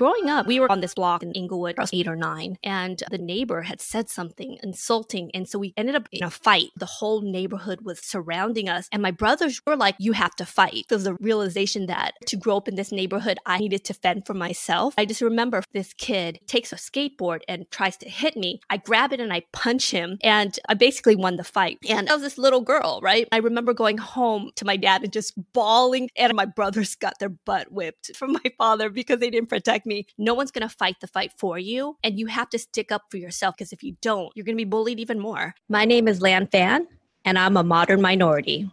Growing up, we were on this block in Inglewood, I was eight or nine, and the neighbor had said something insulting. And so we ended up in a fight. The whole neighborhood was surrounding us. And my brothers were like, You have to fight. There was a realization that to grow up in this neighborhood, I needed to fend for myself. I just remember this kid takes a skateboard and tries to hit me. I grab it and I punch him, and I basically won the fight. And I was this little girl, right? I remember going home to my dad and just bawling, and my brothers got their butt whipped from my father because they didn't protect me me, no one's going to fight the fight for you. And you have to stick up for yourself because if you don't, you're going to be bullied even more. My name is Lan Phan, and I'm a modern minority.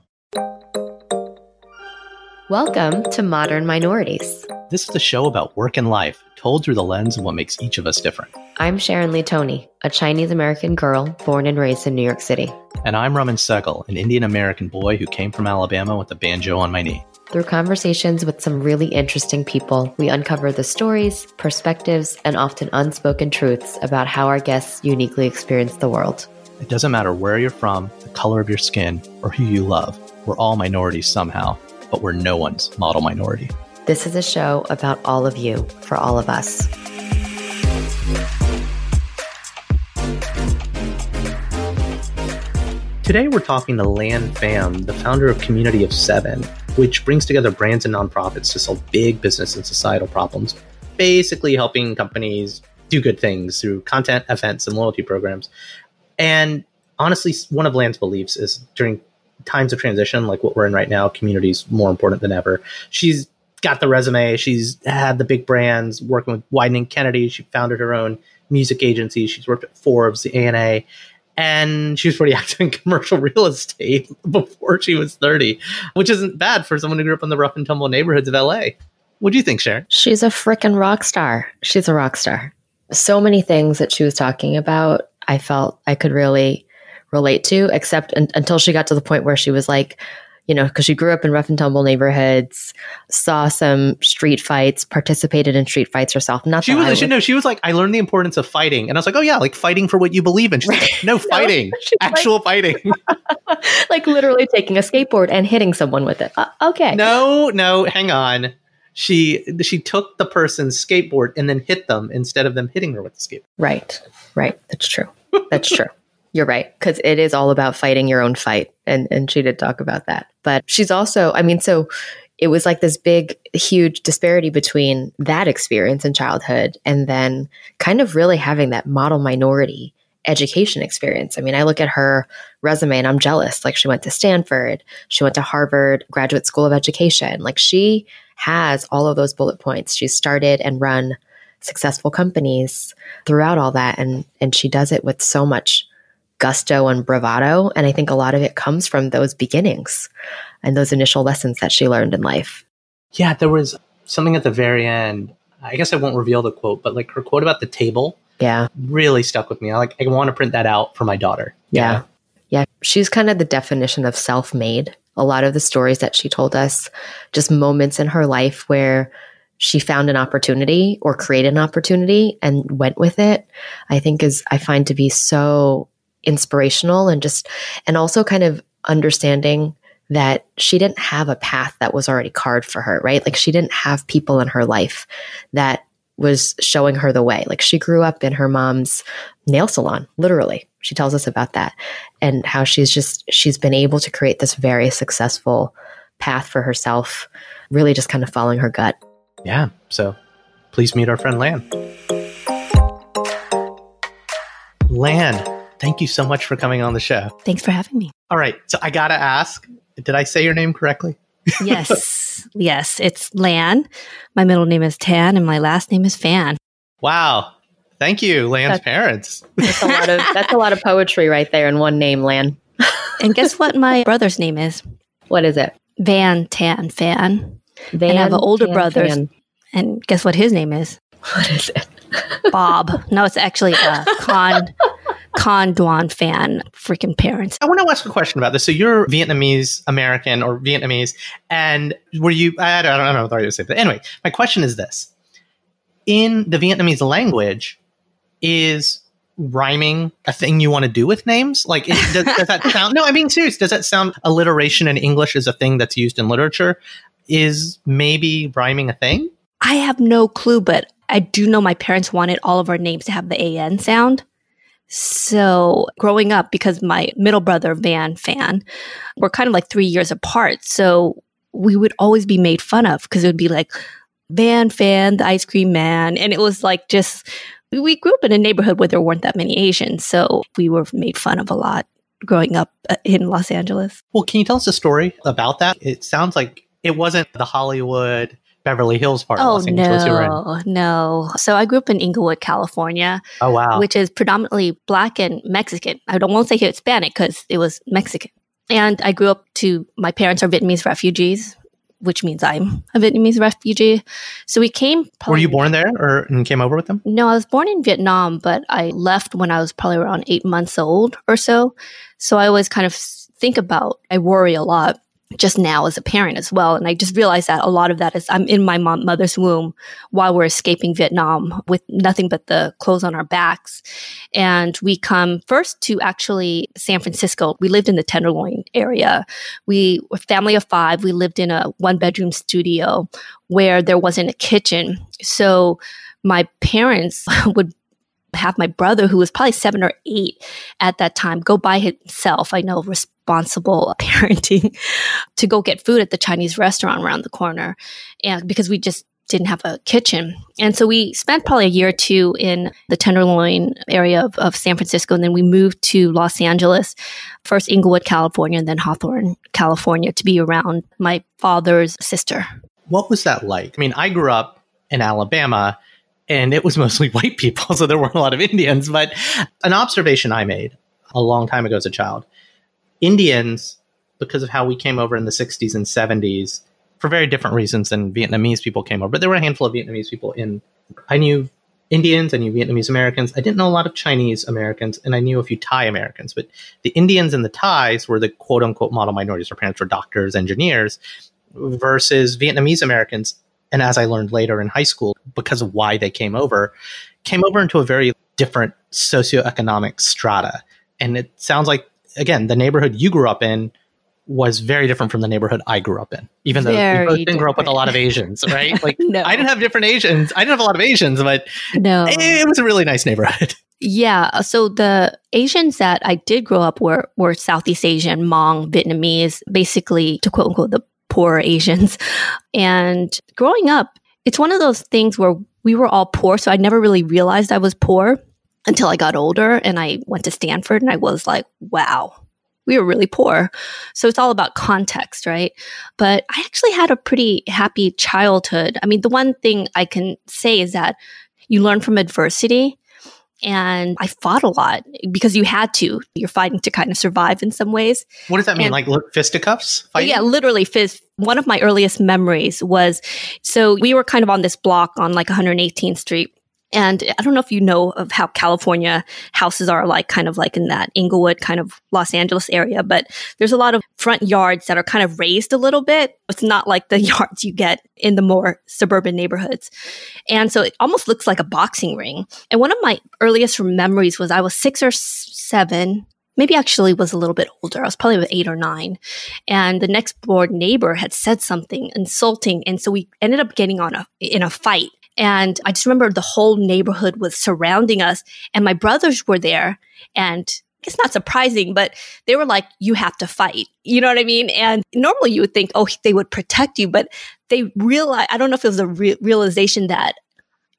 Welcome to Modern Minorities. This is a show about work and life, told through the lens of what makes each of us different. I'm Sharon Lee Thony, a Chinese American girl born and raised in New York City. And I'm Raman Sehgal, an Indian American boy who came from Alabama with a banjo on my knee. Through conversations with some really interesting people, we uncover the stories, perspectives, and often unspoken truths about how our guests uniquely experience the world. It doesn't matter where you're from, the color of your skin, or who you love. We're all minorities somehow, but we're no one's model minority. This is a show about all of you, for all of us. Today, we're talking to Lan Phan, the founder of Community of Seven, which brings together brands and nonprofits to solve big business and societal problems, basically helping companies do good things through content, events, and loyalty programs. And honestly, one of Lan's beliefs is during times of transition, like what we're in right now, community is more important than ever. She's got the resume. She's had the big brands working with Wieden Kennedy. She founded her own music agency. She's worked at Forbes, the ANA, and she was pretty active in commercial real estate before she was 30, which isn't bad for someone who grew up in the rough and tumble neighborhoods of LA. What do you think, Sharon? She's a freaking rock star. She's a rock star. So many things that she was talking about, I felt I could really relate to, except un- until she got to the point where she was like, you know, because she grew up in rough and tumble neighborhoods, saw some street fights, participated in street fights herself. Not she was, she, no, she was like, I learned the importance of fighting, and I was like, oh yeah, like fighting for what you believe in. She's like, no fighting, no, actual like, fighting, like literally taking a skateboard and hitting someone with it. Uh, okay, no, no, hang on. She she took the person's skateboard and then hit them instead of them hitting her with the skateboard. Right, right. That's true. That's true. You're right, because it is all about fighting your own fight. And and she did talk about that. But she's also, I mean, so it was like this big, huge disparity between that experience in childhood and then kind of really having that model minority education experience. I mean, I look at her resume and I'm jealous. Like she went to Stanford, she went to Harvard Graduate School of Education. Like she has all of those bullet points. She's started and run successful companies throughout all that and and she does it with so much gusto and bravado. And I think a lot of it comes from those beginnings and those initial lessons that she learned in life. Yeah, there was something at the very end. I guess I won't reveal the quote, but like her quote about the table. Yeah. Really stuck with me. I like I want to print that out for my daughter. Yeah. yeah. Yeah. She's kind of the definition of self made. A lot of the stories that she told us, just moments in her life where she found an opportunity or created an opportunity and went with it, I think is, I find to be so inspirational and just, and also kind of understanding that she didn't have a path that was already carved for her, right? Like she didn't have people in her life that was showing her the way. Like she grew up in her mom's nail salon, literally. She tells us about that and how she's just, she's been able to create this very successful path for herself really just kind of following her gut. Yeah. So please meet our friend Lan. Lan, thank you so much for coming on the show. Thanks for having me. All right. So I got to ask did I say your name correctly? yes. Yes. It's Lan. My middle name is Tan and my last name is Phan. Wow. Thank you, Lan's that's, parents. That's a lot of that's a lot of poetry right there in one name, Lan. and guess what my brother's name is? What is it? Van Tan Phan. Van and I have an older Tan brother. Phan. And guess what his name is? What is it? Bob. No, it's actually uh, Con Con Duan Phan. Freaking parents. I want to ask a question about this. So you're Vietnamese American or Vietnamese, and were you? I don't, I don't know what I was saying. But anyway, my question is this: In the Vietnamese language, is rhyming a thing you want to do with names? Like, does, does, that sound? No, I mean serious. Does that sound alliteration in English is a thing that's used in literature? Is maybe rhyming a thing? I have no clue, but I do know my parents wanted all of our names to have the AN sound. So growing up, because my middle brother, Van Phan, we're kind of like three years apart. So we would always be made fun of because it would be like Van Phan, the ice cream man. And it was like just, we grew up in a neighborhood where there weren't that many Asians. So we were made fun of a lot growing up uh, in Los Angeles. Well, can you tell us a story about that? It sounds like it wasn't the Hollywood Beverly Hills part oh, of Los Angeles no, No, So I grew up in Inglewood, California. Oh, wow. Which is predominantly black and Mexican. I don't won't say Hispanic because it was Mexican. And I grew up to my parents are Vietnamese refugees, which means I'm a Vietnamese refugee. So we came. Were you born there or and came over with them? No, I was born in Vietnam, but I left when I was probably around eight months old or so. So I always kind of think about, I worry a lot just now as a parent as well. And I just realized that a lot of that is I'm in my mom, mother's womb while we're escaping Vietnam with nothing but the clothes on our backs. And we come first to actually San Francisco. We lived in the Tenderloin area. We were family of five. We lived in a one bedroom studio where there wasn't a kitchen. So my parents would have my brother, who was probably seven or eight at that time, go by himself. I know responsible parenting to go get food at the Chinese restaurant around the corner. And because we just didn't have a kitchen. And so we spent probably a year or two in the Tenderloin area of, of San Francisco. And then we moved to Los Angeles, first Inglewood, California, and then Hawthorne, California to be around my father's sister. What was that like? I mean, I grew up in Alabama and it was mostly white people, so there weren't a lot of Indians. But an observation I made a long time ago as a child Indians, because of how we came over in the 60s and 70s, for very different reasons than Vietnamese people came over, but there were a handful of Vietnamese people in. I knew Indians, I knew Vietnamese Americans. I didn't know a lot of Chinese Americans, and I knew a few Thai Americans. But the Indians and the Thais were the quote unquote model minorities. Their parents were doctors, engineers, versus Vietnamese Americans and as I learned later in high school, because of why they came over, came over into a very different socioeconomic strata. And it sounds like, again, the neighborhood you grew up in was very different from the neighborhood I grew up in, even though very we both didn't grow up with a lot of Asians, right? Like, no. I didn't have different Asians. I didn't have a lot of Asians, but no, it, it was a really nice neighborhood. Yeah. So the Asians that I did grow up were were Southeast Asian, Hmong, Vietnamese, basically to quote unquote the poor Asians. And growing up, it's one of those things where we were all poor. So I never really realized I was poor until I got older and I went to Stanford and I was like, wow, we were really poor. So it's all about context, right? But I actually had a pretty happy childhood. I mean, the one thing I can say is that you learn from adversity and I fought a lot because you had to. You're fighting to kind of survive in some ways. What does that mean? And, like fisticuffs? Fighting? Yeah, literally fist. One of my earliest memories was so we were kind of on this block on like 118th Street and I don't know if you know of how California houses are like, kind of like in that Inglewood kind of Los Angeles area, but there's a lot of front yards that are kind of raised a little bit. It's not like the yards you get in the more suburban neighborhoods. And so it almost looks like a boxing ring. And one of my earliest memories was I was six or seven, maybe actually was a little bit older. I was probably eight or nine. And the next door neighbor had said something insulting. And so we ended up getting on a, in a fight. And I just remember the whole neighborhood was surrounding us and my brothers were there and it's not surprising, but they were like, you have to fight. You know what I mean? And normally you would think, oh, they would protect you, but they realize, I don't know if it was a re- realization that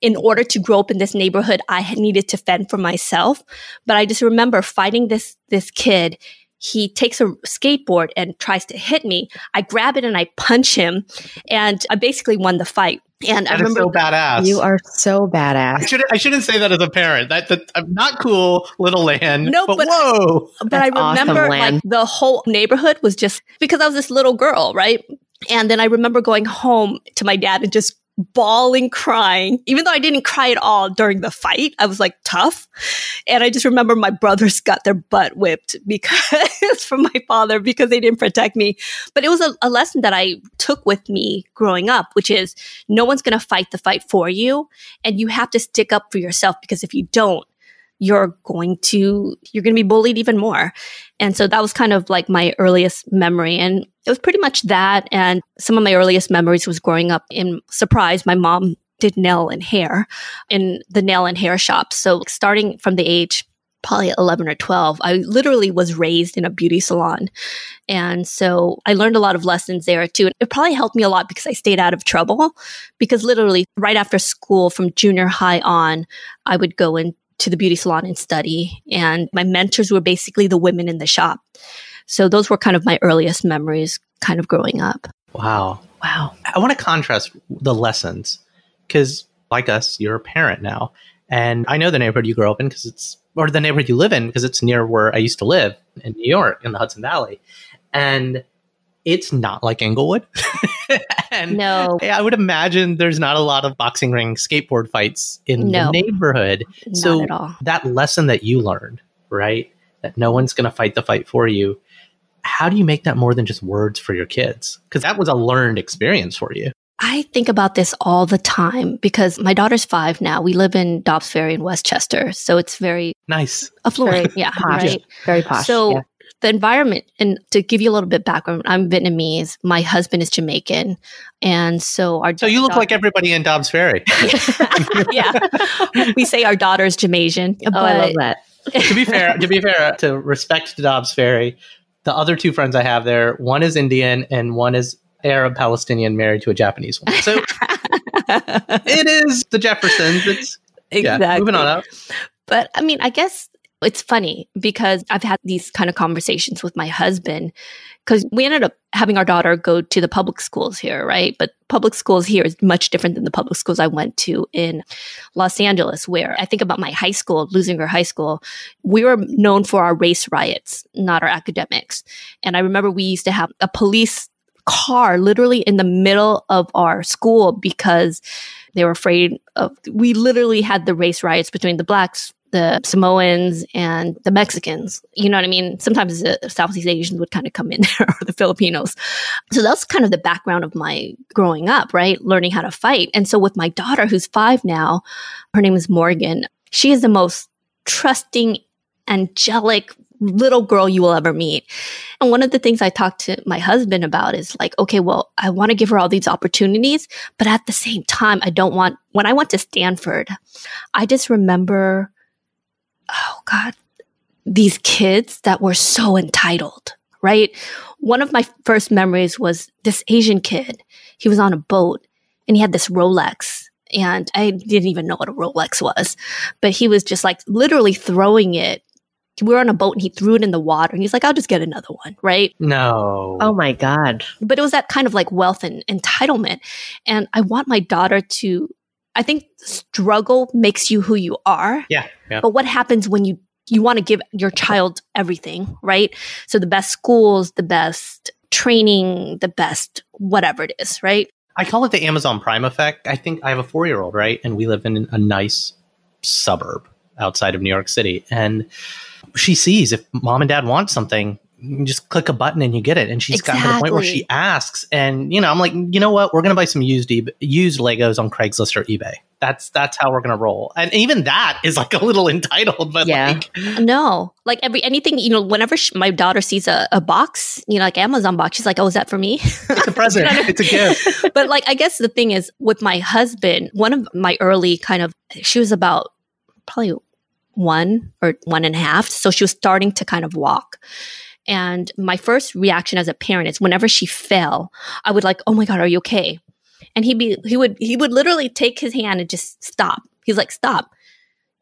in order to grow up in this neighborhood, I had needed to fend for myself. But I just remember fighting this, this kid. He takes a skateboard and tries to hit me. I grab it and I punch him and I basically won the fight. And That I is remember so badass. You are so I badass. shouldn't. I shouldn't say that as a parent. That, that I'm not cool, little Lan. No, but, but- whoa, but I That's awesome, remember Lan. like the whole neighborhood was just because I was this little girl, right? And then I remember going home to my dad and just bawling, crying, even though I didn't cry at all during the fight. I was like tough. And I just remember my brothers got their butt whipped because from my father because they didn't protect me. But it was a, a lesson that I took with me growing up, which is no one's going to fight the fight for you. And you have to stick up for yourself because if you don't, you're going to you're going to be bullied even more. And so that was kind of like my earliest memory. And it was pretty much that. And some of my earliest memories was growing up in surprise my mom did nail and hair in the nail and hair shop. So starting from the age probably 11 or 12 i literally was raised in a beauty salon. And so i learned a lot of lessons there too. And it probably helped me a lot because i stayed out of trouble. Because literally right after school from junior high on i would go in to the beauty salon and study. And my mentors were basically the women in the shop. So those were kind of my earliest memories kind of growing up. wow. Wow. I want to contrast the lessons because, like us, you're a parent now, and I know the neighborhood you grew up in because it's or the neighborhood you live in because it's near where I used to live in New York in the Hudson Valley, and it's not like Inglewood. and No, I would imagine there's not a lot of boxing ring skateboard fights in No. the neighborhood. not So at all. that lesson that you learned, right? That no one's going to fight the fight for you. How do you make that more than just words for your kids? Because that was a learned experience for you. I think about this all the time because my daughter's five now. We live in Dobbs Ferry in Westchester. So it's very Nice. affluent. yeah. Posh. Right. Very posh. So yeah. The environment, and to give you a little bit background, I'm Vietnamese. My husband is Jamaican. And so our So you look daughter- like everybody in Dobbs Ferry. yeah. We say our daughter's Jamaican. Oh, I love that. to be fair, to be fair, to respect Dobbs Ferry, the other two friends I have there, one is Indian and one is Arab Palestinian married to a Japanese woman. So it is the Jeffersons. It's yeah, moving on up. But I mean, I guess it's funny because I've had these kind of conversations with my husband because we ended up having our daughter go to the public schools here, right? But public schools here is much different than the public schools I went to in Los Angeles, where I think about my high school, Leuzinger High School. We were known for our race riots, not our academics. And I remember we used to have a police car literally in the middle of our school because they were afraid of we literally had the race riots between the blacks the samoans and the mexicans. You know what i mean? Sometimes the southeast asians would kind of come in there or the filipinos. So that's kind of the background of my growing up right? Learning how to fight. And so with my daughter who's five now her name is morgan. She is the most trusting angelic little girl you will ever meet. And one of the things I talked to my husband about is like, okay, well, I want to give her all these opportunities, but at the same time, I don't want, when I went to Stanford, I just remember, God, these kids that were so entitled, right? One of my first memories was this Asian kid. He was on a boat and he had this Rolex and I didn't even know what a Rolex was, but he was just like literally throwing it. We were on a boat and he threw it in the water and he's like, I'll just get another one. Right. No. Oh my God. But it was that kind of like wealth and entitlement. And I want my daughter to, I think struggle makes you who you are. Yeah. Yeah. But what happens when you, you want to give your child everything, right? So the best schools, the best training, the best whatever it is, right? I call it the Amazon Prime effect. I think I have a four year old, right? And we live in a nice suburb outside of New York City. And she sees if mom and dad want something, just click a button and you get it. And she's gotten to the point where she asks, and you know, I'm like, you know what? We're gonna buy some used used Legos on Craigslist or eBay. That's that's how we're gonna roll. And even that is like a little entitled, but Yeah. like, No, like every anything, you know, whenever sh my daughter sees a, a box, you know, like Amazon box, she's like, oh, is that for me? it's a present, it's a gift. but like, I guess the thing is with my husband, one of my early kind of, she was about probably one or one and a half. So she was starting to kind of walk. And my first reaction as a parent is whenever she fell, I would like, oh my God, are you okay? And he'd be, he would, he would literally take his hand and just stop. He's like, stop.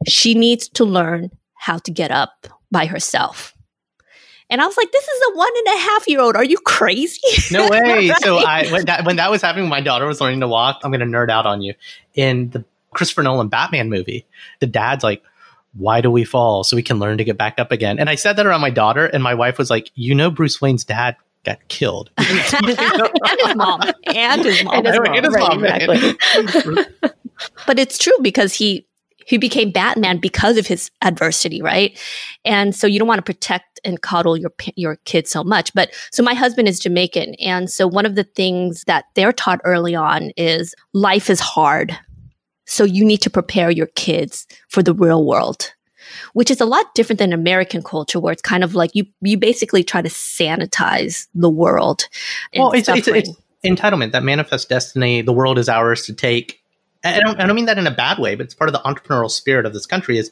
She needs to learn how to get up by herself. And I was like, this is a one and a half year old. Are you crazy? No way. right? So I when that when that was happening, my daughter was learning to walk. I'm gonna nerd out on you. In the Christopher Nolan Batman movie, the dad's like, why do we fall? So we can learn to get back up again. And I said that around my daughter, and my wife was like, you know, Bruce Wayne's dad got killed. and his mom. And his mom. And his mom. And his mom right, exactly. but it's true because he he became Batman because of his adversity, right? And so you don't want to protect and coddle your your kid so much. But so my husband is Jamaican, and so one of the things that they're taught early on is life is hard. So you need to prepare your kids for the real world which is a lot different than American culture, where it's kind of like you you basically try to sanitize the world. Well, it's, it's, it's, entitlement that manifest destiny. The world is ours to take. I don't, I don't mean that in a bad way, but it's part of the entrepreneurial spirit of this country is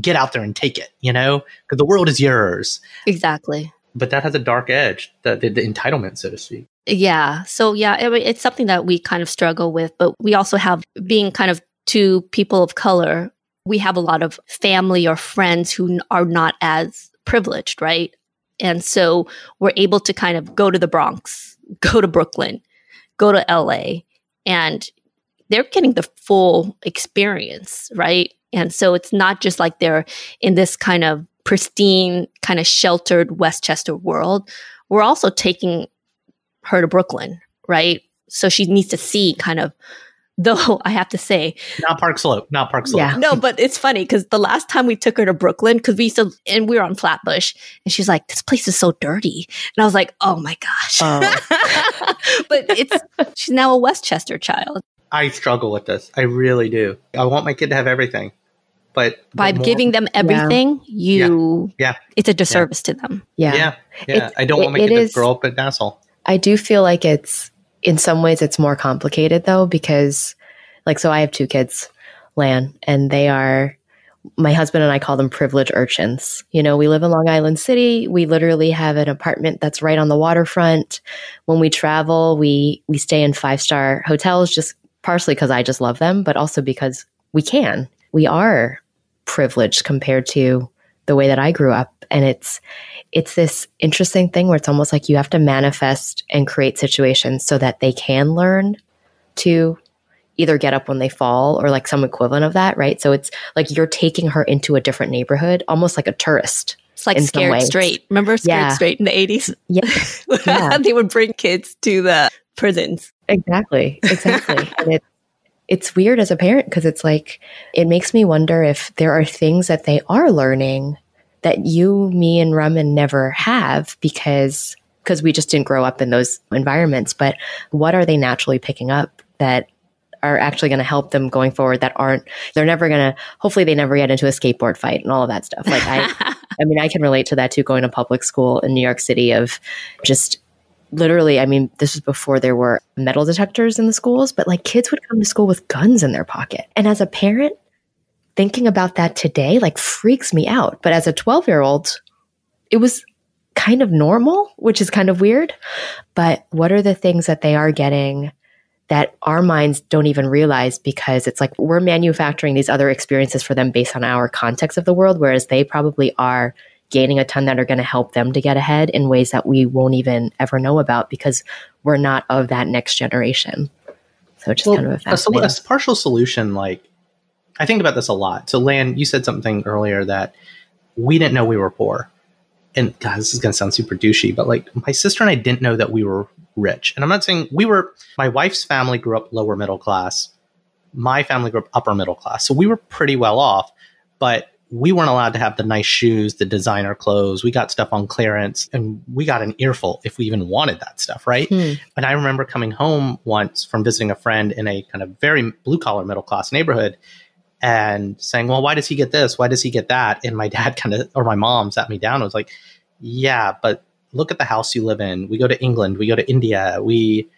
get out there and take it, you know, because the world is yours. Exactly. But that has a dark edge, the, the, the entitlement, so to speak. Yeah. So, yeah, it, it's something that we kind of struggle with, but we also have being kind of two people of color, we have a lot of family or friends who are not as privileged, right? And so we're able to kind of go to the Bronx, go to Brooklyn, go to LA, and they're getting the full experience, right? And so it's not just like they're in this kind of pristine, kind of sheltered Westchester world. We're also taking her to Brooklyn, right? So she needs to see kind of Though I have to say, not Park Slope, not Park Slope. Yeah. no, but it's funny because the last time we took her to Brooklyn, because we used to, and we were on Flatbush, and she's like, "This place is so dirty," and I was like, "Oh my gosh!" Oh. but it's she's now a Westchester child. I struggle with this. I really do. I want my kid to have everything, but by more, giving them everything, yeah. you yeah. yeah. it's a disservice yeah. to them. Yeah, yeah, yeah. I don't it, want my kid is, to grow up an asshole. I do feel like it's in some ways it's more complicated though because like so I have two kids, Lan, and they are my husband and I call them privileged urchins. You know, we live in Long Island City. We literally have an apartment that's right on the waterfront. When we travel, we we stay in five-star hotels just partially because I just love them, but also because we can. We are privileged compared to the way that I grew up and it's it's this interesting thing where it's almost like you have to manifest and create situations so that they can learn to either get up when they fall or like some equivalent of that, right? So it's like you're taking her into a different neighborhood, almost like a tourist. It's like Scared Straight. Remember Scared yeah. Straight in the 80s? Yeah. yeah. they would bring kids to the prisons. Exactly. Exactly. and it, it's weird as a parent because it's like, it makes me wonder if there are things that they are learning that you, me, and Raman never have because because we just didn't grow up in those environments. But what are they naturally picking up that are actually going to help them going forward that aren't they're never going to hopefully they never get into a skateboard fight and all of that stuff like i i mean i can relate to that too going to public school in new york city of just literally i mean this was before there were metal detectors in the schools but like kids would come to school with guns in their pocket and as a parent thinking about that today like freaks me out. But as a 12 year old, it was kind of normal, which is kind of weird. But what are the things that they are getting that our minds don't even realize because it's like we're manufacturing these other experiences for them based on our context of the world, whereas they probably are gaining a ton that are going to help them to get ahead in ways that we won't even ever know about because we're not of that next generation. So just well, kind of a, a, a partial solution like I think about this a lot. So, Lan, you said something earlier that we didn't know we were poor. And God, this is going to sound super douchey, but like my sister and I didn't know that we were rich. And I'm not saying we were, my wife's family grew up lower middle class. My family grew up upper middle class. So we were pretty well off, but we weren't allowed to have the nice shoes, the designer clothes. We got stuff on clearance and we got an earful if we even wanted that stuff, right? Hmm. And I remember coming home once from visiting a friend in a kind of very blue collar middle class neighborhood and saying, well, why does he get this? Why does he get that? And my dad kind of, or my mom sat me down and was like, yeah, but look at the house you live in. We go to England, we go to India, we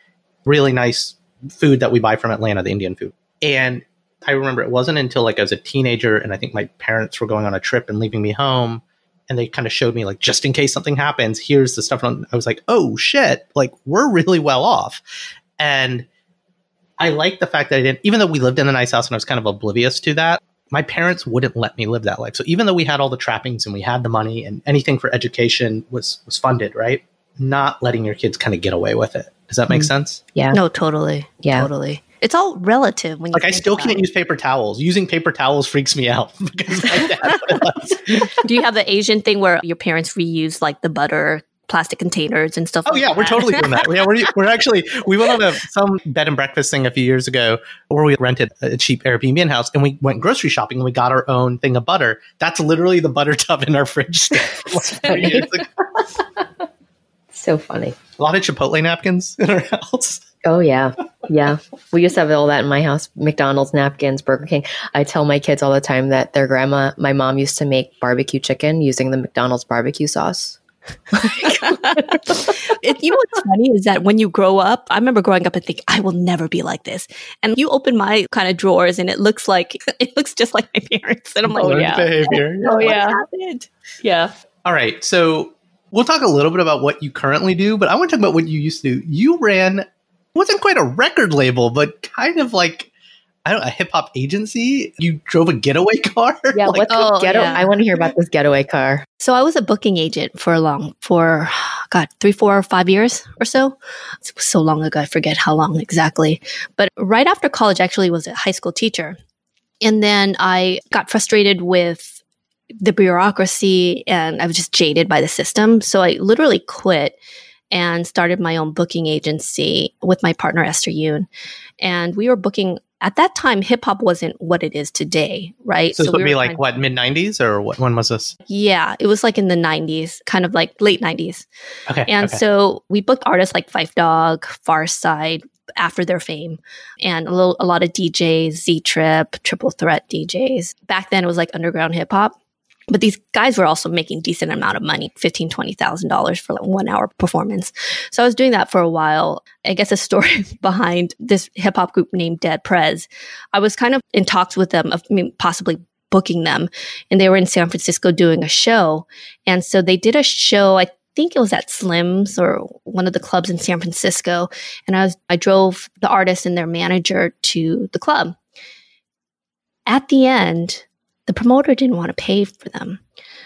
really nice food that we buy from Atlanta, the Indian food. And I remember it wasn't until like I was a teenager and I think my parents were going on a trip and leaving me home and they kind of showed me like just in case something happens, here's the stuff. And I was like, oh shit, like we're really well off. And I like the fact that I didn't, even though we lived in a nice house and I was kind of oblivious to that, my parents wouldn't let me live that life. So even though we had all the trappings and we had the money and anything for education was was funded, right? Not letting your kids kind of get away with it. Does that make mm. sense? Yeah. No, totally. Yeah. Totally. It's all relative when you like I still can't it. use paper towels. Using paper towels freaks me out because my dad Do you have the Asian thing where your parents reuse like the butter plastic containers and stuff. Oh like yeah, that. we're totally doing that. Yeah, we're, we're actually we went on a some bed and breakfast thing a few years ago where we rented a cheap Airbnb house and we went grocery shopping and we got our own thing of butter. That's literally the butter tub in our fridge. so funny. A lot of Chipotle napkins in our house. Oh yeah, yeah. We used to have all that in my house: McDonald's napkins, Burger King. I tell my kids all the time that their grandma, my mom, used to make barbecue chicken using the McDonald's barbecue sauce it, you know what's funny is that when you grow up, I remember growing up and think I will never be like this. And you open my kind of drawers and it looks like it looks just like my parents. And I'm like, oh, yeah. behavior. Oh yeah. Happened? Yeah. All right. So we'll talk a little bit about what you currently do, but I want to talk about what you used to do. You ran wasn't quite a record label, but kind of like I don't a hip hop agency. You drove a getaway car. Yeah, like, what's oh, getaway? Yeah. I want to hear about this getaway car. So I was a booking agent for a long for God three, four, or five years or so. It was so long ago, I forget how long exactly. But right after college, actually, was a high school teacher, and then I got frustrated with the bureaucracy, and I was just jaded by the system. So I literally quit and started my own booking agency with my partner Esther Yoon. And we were booking at that time, hip hop wasn't what it is today, right? So, so this would we be like what mid '90s or what? When was this? Yeah, it was like in the '90s, kind of like late '90s. Okay. And okay. so we booked artists like Phife Dawg, Pharcyde, after their fame, and a little, a lot of DJs, Z Trip, Triple Threat DJs. Back then, it was like underground hip hop. But these guys were also making decent amount of money, fifteen, twenty thousand dollars for like one hour performance. So I was doing that for a while. I guess a story behind this hip hop group named Dead Prez. I was kind of in talks with them of possibly booking them, and they were in San Francisco doing a show. And so they did a show. I think it was at Slim's or one of the clubs in San Francisco. And I was I drove the artist and their manager to the club. At the end, the promoter didn't want to pay for them.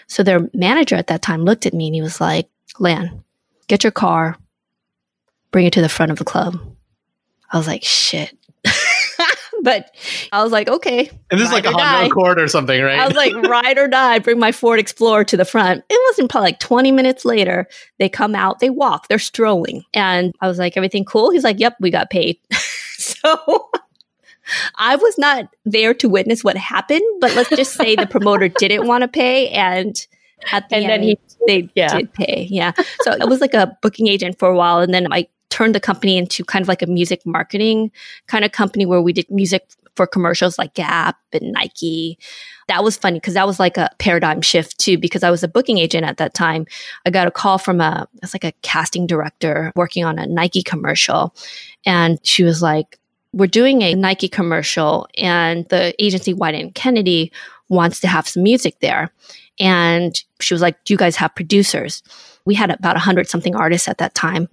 So their manager at that time looked at me and he was like, Lan, get your car, bring it to the front of the club. I was like, shit. but I was like, okay. And this is like a Honda Accord or something, right? I was like, ride or die, bring my Ford Explorer to the front. It wasn't probably like 20 minutes later. They come out, they walk, they're strolling. And I was like, everything cool? He's like, yep, we got paid. so I was not there to witness what happened, but let's just say the promoter didn't want to pay and at the and end, then he they yeah. did pay. Yeah. So I was like a booking agent for a while and then I turned the company into kind of like a music marketing kind of company where we did music for commercials like Gap and Nike. That was funny because that was like a paradigm shift too, because I was a booking agent at that time. I got a call from a, it's like a casting director working on a Nike commercial. And she was like, we're doing a Nike commercial and the agency Wieden Kennedy wants to have some music there. And she was like, do you guys have producers? We had about a hundred something artists at that time,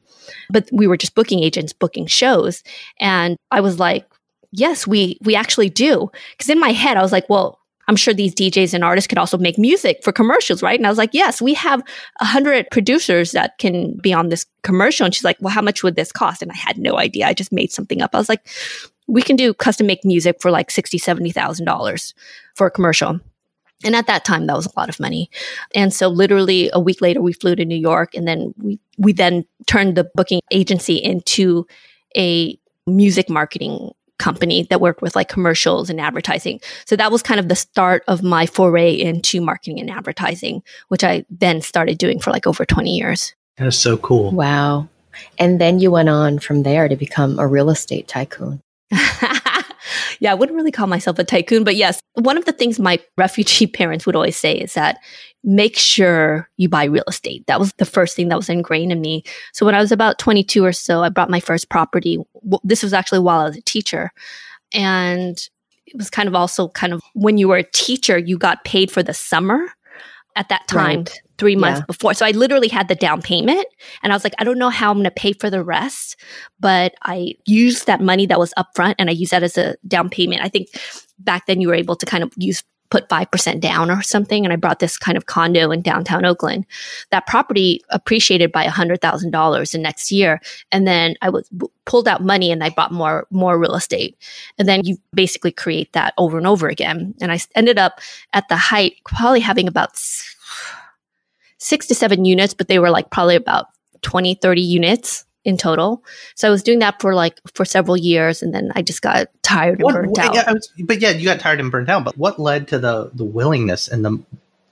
but we were just booking agents booking shows. And I was like, yes, we, we actually do. Cause in my head, I was like, well, I'm sure these DJs and artists could also make music for commercials, right? And I was like, yes, we have a hundred producers that can be on this commercial. And she's like, well, how much would this cost? And I had no idea. I just made something up. I was like, we can do custom make music for like sixty, seventy thousand dollars for a commercial. And at that time, that was a lot of money. And so literally a week later, we flew to New York and then we, we then turned the booking agency into a music marketing company that worked with like commercials and advertising. So that was kind of the start of my foray into marketing and advertising, which I then started doing for like over 20 years. That is so cool. Wow. And then you went on from there to become a real estate tycoon. yeah, I wouldn't really call myself a tycoon, but yes, one of the things my refugee parents would always say is that make sure you buy real estate. That was the first thing that was ingrained in me. So when I was about 22 or so, I bought my first property. This was actually while I was a teacher. And it was kind of also kind of when you were a teacher, you got paid for the summer at that time, Right. three months Yeah. before. So I literally had the down payment and I was like, I don't know how I'm going to pay for the rest, but I used that money that was upfront and I used that as a down payment. I think back then you were able to kind of use put 5% down or something and i brought this kind of condo in downtown oakland. That property appreciated by $100000 the next year and then i was pulled out money and i bought more more real estate. And then you basically create that over and over again. And I ended up at the height probably having about six to seven units but they were like probably about 20 30 units in total so i was doing that for like for several years and then i just got tired and What, burnt out yeah, was- but yeah, you got tired and burnt out. But what led to the the willingness and the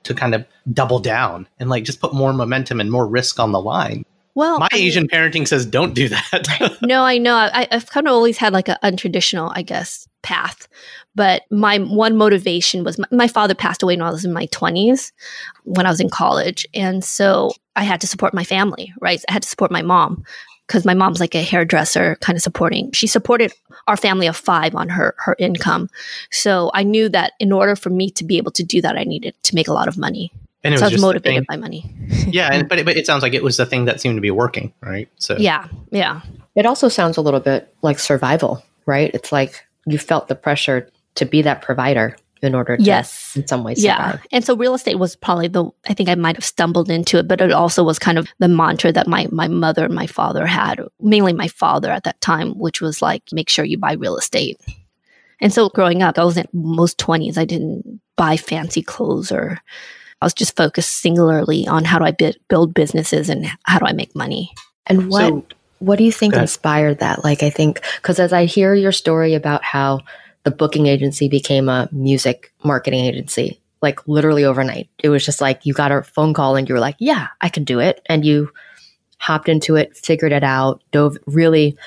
to kind of double down and like just put more momentum and more risk on the line? well My I Asian parenting says don't do that. no, I know. I, I've kind of always had like an untraditional, I guess, path. But my one motivation was my, my father passed away when I was in my 20s, when I was in college. And so I had to support my family, right? I had to support my mom because my mom's like a hairdresser, kind of supporting. She supported our family of five on her her income. So I knew that in order for me to be able to do that, I needed to make a lot of money. and it so I was motivated by money. yeah, and, but it, but it sounds like it was the thing that seemed to be working, right? So Yeah, yeah. It also sounds a little bit like survival, right? It's like you felt the pressure to be that provider in order to, Yes. in some ways, Yeah. survive. And so real estate was probably the I think I might have stumbled into it, but it also was kind of the mantra that my my mother and my father had, mainly my father at that time, which was like make sure you buy real estate. And so growing up, I was in most 20s, I didn't buy fancy clothes or I was just focused singularly on how do I bi- build businesses and how do I make money. And what So- what do you think inspired that? Like, I think because as I hear your story about how the booking agency became a music marketing agency, like literally overnight, it was just like you got a phone call and you were like, "Yeah, I can do it," and you hopped into it, figured it out, dove really.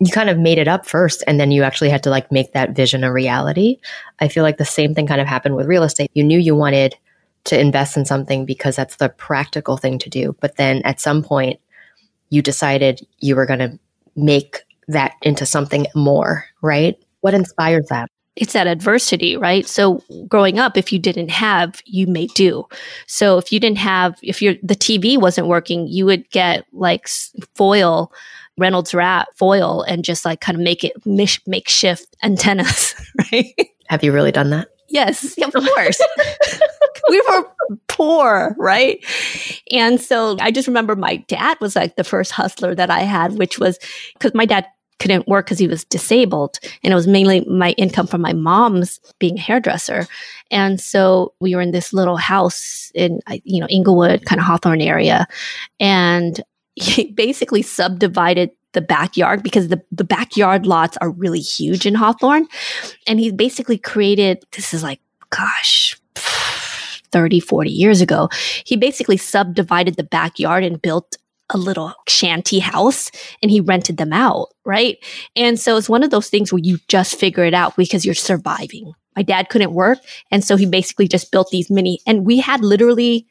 You kind of made it up first, and then you actually had to like make that vision a reality. I feel like the same thing kind of happened with real estate. You knew you wanted to invest in something because that's the practical thing to do, but then at some point you decided you were going to make that into something more, right? What inspires that? it's that adversity, right? So growing up, if you didn't have, you may do. So if you didn't have, if your the TV wasn't working, you would get like foil, Reynolds wrap foil, and just like kind of make it mish, makeshift antennas, right? Have you really done that? Yes, of course. we were poor, right? And so I just remember my dad was like the first hustler that I had, which was because my dad couldn't work because he was disabled. And it was mainly my income from my mom's being a hairdresser. And so we were in this little house in, you know, Inglewood, kind of Hawthorne area. And he basically subdivided the backyard because the, the backyard lots are really huge in Hawthorne. And he basically created, this is like, gosh, 30, 40 years ago. He basically subdivided the backyard and built a little shanty house and he rented them out, right? And so it's one of those things where you just figure it out because you're surviving. My dad couldn't work. And so he basically just built these mini, and we had literally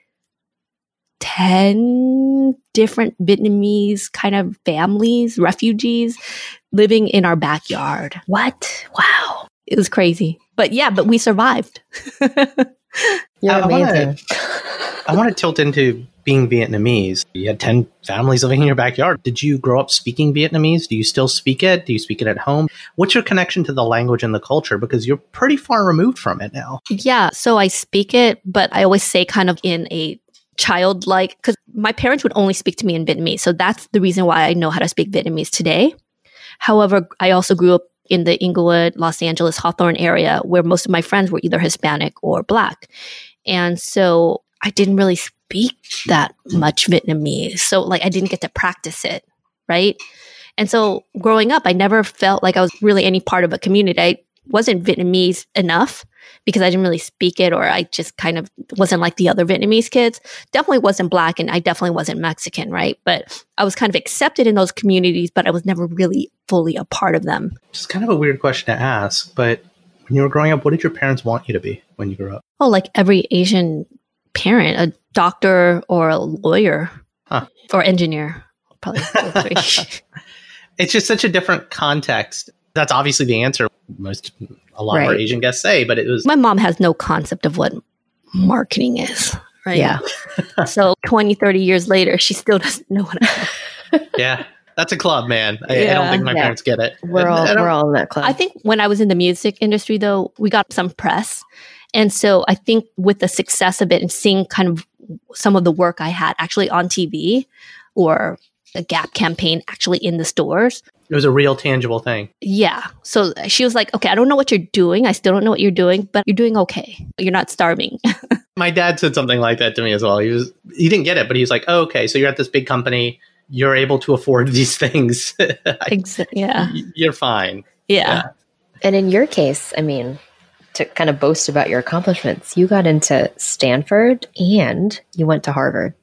10 different Vietnamese kind of families, refugees living in our backyard. What? Wow. It was crazy. But yeah, but we survived. You're oh, I- I wanna- amazing. I want to tilt into being Vietnamese. You had 10 families living in your backyard. Did you grow up speaking Vietnamese? Do you still speak it? Do you speak it at home? What's your connection to the language and the culture? Because you're pretty far removed from it now. Yeah, so I speak it, but I always say kind of in a childlike because my parents would only speak to me in Vietnamese. So that's the reason why I know how to speak Vietnamese today. However, I also grew up in the Inglewood, Los Angeles, Hawthorne area where most of my friends were either Hispanic or black. And so I didn't really speak that much Vietnamese. So like I didn't get to practice it, right? And so growing up, I never felt like I was really any part of a community. I wasn't Vietnamese enough because I didn't really speak it or I just kind of wasn't like the other Vietnamese kids. Definitely wasn't black and I definitely wasn't Mexican, right? But I was kind of accepted in those communities, but I was never really fully a part of them. It's kind of a weird question to ask, but when you were growing up, what did your parents want you to be when you grew up? Oh, like every Asian parent, a doctor or a lawyer Huh. or engineer. Probably. It's just such a different context. That's obviously the answer. most a lot of our Asian guests say, but it was My mom has no concept of what marketing is, right? Yeah. So 20, 30 years later, she still doesn't know what I yeah. That's a club, man. I, I don't think my Yeah. parents get it. We're all we're all in that club. I think when I was in the music industry, though, we got some press. And so I think with the success of it and seeing kind of some of the work I had actually on TV or the Gap campaign actually in the stores. it was a real tangible thing. Yeah. So she was like, okay, I don't know what you're doing. I still don't know what you're doing, but you're doing okay. You're not starving. My dad said something like that to me as well. He was he didn't get it, but he was like, oh, "Okay, so you're at this big company. You're able to afford these things. I- Ex- yeah. you're fine." Yeah. And in your case, I mean, to kind of boast about your accomplishments, you got into Stanford and you went to Harvard.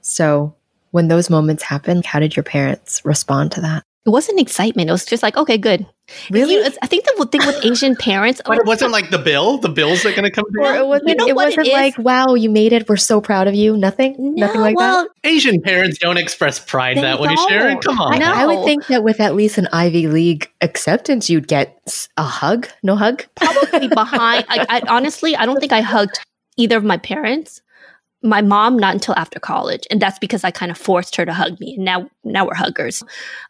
So when those moments happened, how did your parents respond to that? It wasn't excitement. It was just like, okay, good. Really? You I think the thing with Asian parents, But it wasn't like the bill. The bills are going to come Or down. it wasn't, You know it wasn't is? like, wow, you made it. We're so proud of you. Nothing? Nothing like well, that? Asian parents don't express pride They that way, Sharon. Come on. I. I would think that with at least an Ivy League acceptance, you'd get a hug. No hug? probably behind. I, I honestly, I don't think I hugged either of my parents. My mom, not until after college, and that's because I kind of forced her to hug me. And now, now we're huggers.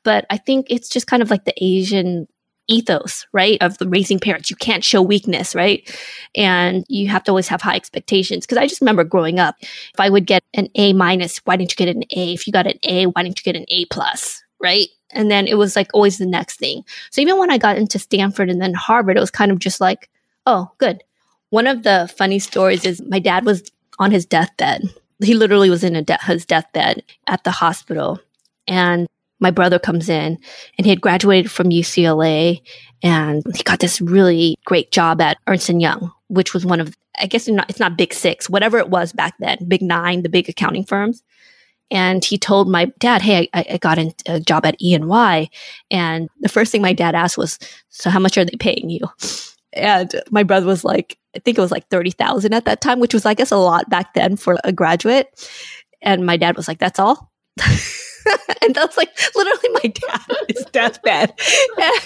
But I think it's just kind of like the Asian ethos, right? Of the raising parents, you can't show weakness, right? And you have to always have high expectations. Because I just remember growing up, if I would get an A minus, why didn't you get an A? If you got an A, why didn't you get an A plus, right? And then it was like always the next thing. So even when I got into Stanford and then Harvard, it was kind of just like, oh, good. One of the funny stories is my dad was on his deathbed. He literally was in de- his deathbed at the hospital. And my brother comes in and he had graduated from UCLA and he got this really great job at Ernst Young, which was one of, I guess it's not, it's not big six, whatever it was back then, big nine, the big accounting firms. And he told my dad, Hey, I, I got a job at E and Y. And the first thing my dad asked was, So how much are they paying you? And my brother was like, I think it was like 30,000 at that time, which was, I guess, a lot back then for a graduate. And my dad was like, That's all. and that's like literally my dad on his deathbed. And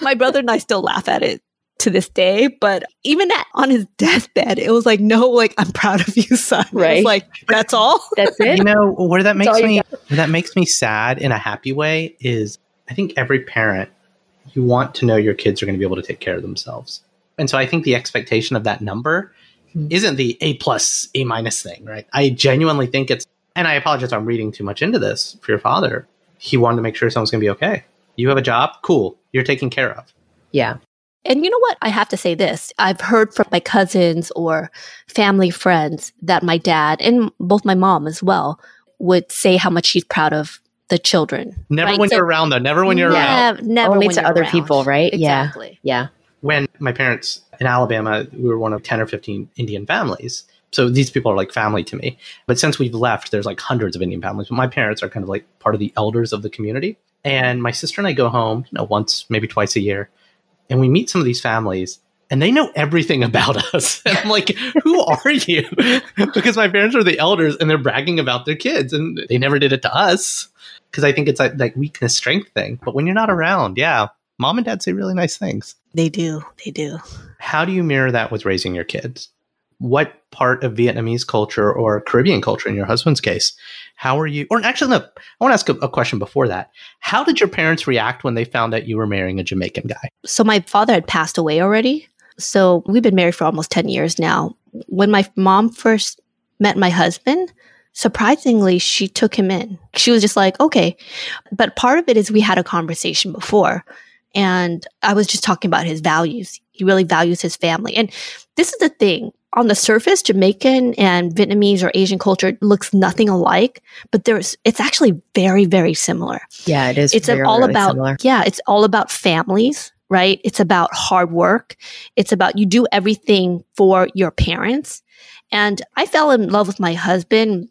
my brother and I still laugh at it to this day. But even at, on his deathbed, it was like, No, like, I'm proud of you, son. Right. like, That's all. That's it? you know where that makes me where that makes me sad in a happy way is I think every parent you want to know your kids are going to be able to take care of themselves. And so I think the expectation of that number Hmm. isn't the A plus A minus thing, right? I genuinely think it's and I apologize I'm reading too much into this for your father. He wanted to make sure someone's going to be okay. You have a job, cool. You're taken care of. yeah. And you know what? I have to say this. I've heard from my cousins or family friends that my dad and both my mom as well would say how much he's proud of the children. Never Right, when so- you're around though. Never when you're around. Never Only when to you're other around. people, right? Yeah. Exactly. Yeah. when my parents in Alabama, we were one of 10 or 15 Indian families. So these people are like family to me. But since we've left, there's like hundreds of Indian families. But my parents are kind of like part of the elders of the community. And my sister and I go home, you know, once, maybe twice a year. And we meet some of these families and they know everything about us. And I'm like, who are you? because my parents are the elders and they're bragging about their kids and they never did it to us. Because I think it's like like weakness strength thing. But when you're not around, yeah, mom and dad say really nice things They do. They do. how do you mirror that with raising your kids? What part of Vietnamese culture or Caribbean culture, in your husband's case, how are you? Or actually, no, I want to ask a, a question before that. How did your parents react when they found out you were marrying a Jamaican guy? So my father had passed away already. So we've been married for almost 10 years now. When my mom first met my husband, surprisingly, she took him in. She was just like, okay. But part of it is we had a conversation before and I was just talking about his values. He really values his family. And this is the thing. On the surface, Jamaican and Vietnamese or Asian culture looks nothing alike, but there's it's actually very, very similar Yeah, it is. it's very, all really about similar. yeah it's all about families right it's about hard work it's about you do everything for your parents and i fell in love with my husband